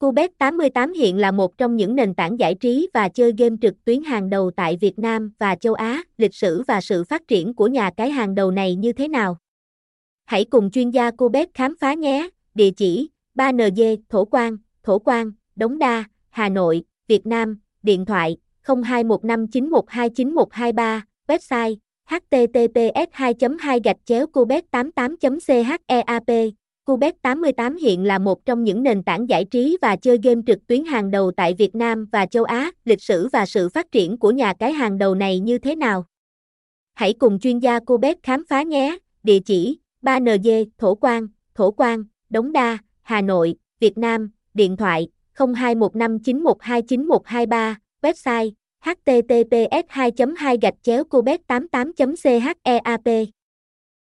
Cubet 88 hiện là một trong những nền tảng giải trí và chơi game trực tuyến hàng đầu tại Việt Nam và châu Á. Lịch sử và sự phát triển của nhà cái hàng đầu này như thế nào? Hãy cùng chuyên gia Cubet khám phá nhé. Địa chỉ 3NG Thổ Quang, Thổ Quang, Đống Đa, Hà Nội, Việt Nam, điện thoại 02159129123. website https 2 2 gạch chéo cubet 88 cheap Cubet 88 hiện là một trong những nền tảng giải trí và chơi game trực tuyến hàng đầu tại Việt Nam và châu Á. Lịch sử và sự phát triển của nhà cái hàng đầu này như thế nào? Hãy cùng chuyên gia Cubet khám phá nhé. Địa chỉ 3NG Thổ Quang, Thổ Quang, Đống Đa, Hà Nội, Việt Nam, điện thoại 02159129123. website https 2 2 gạch chéo cubet 88 cheap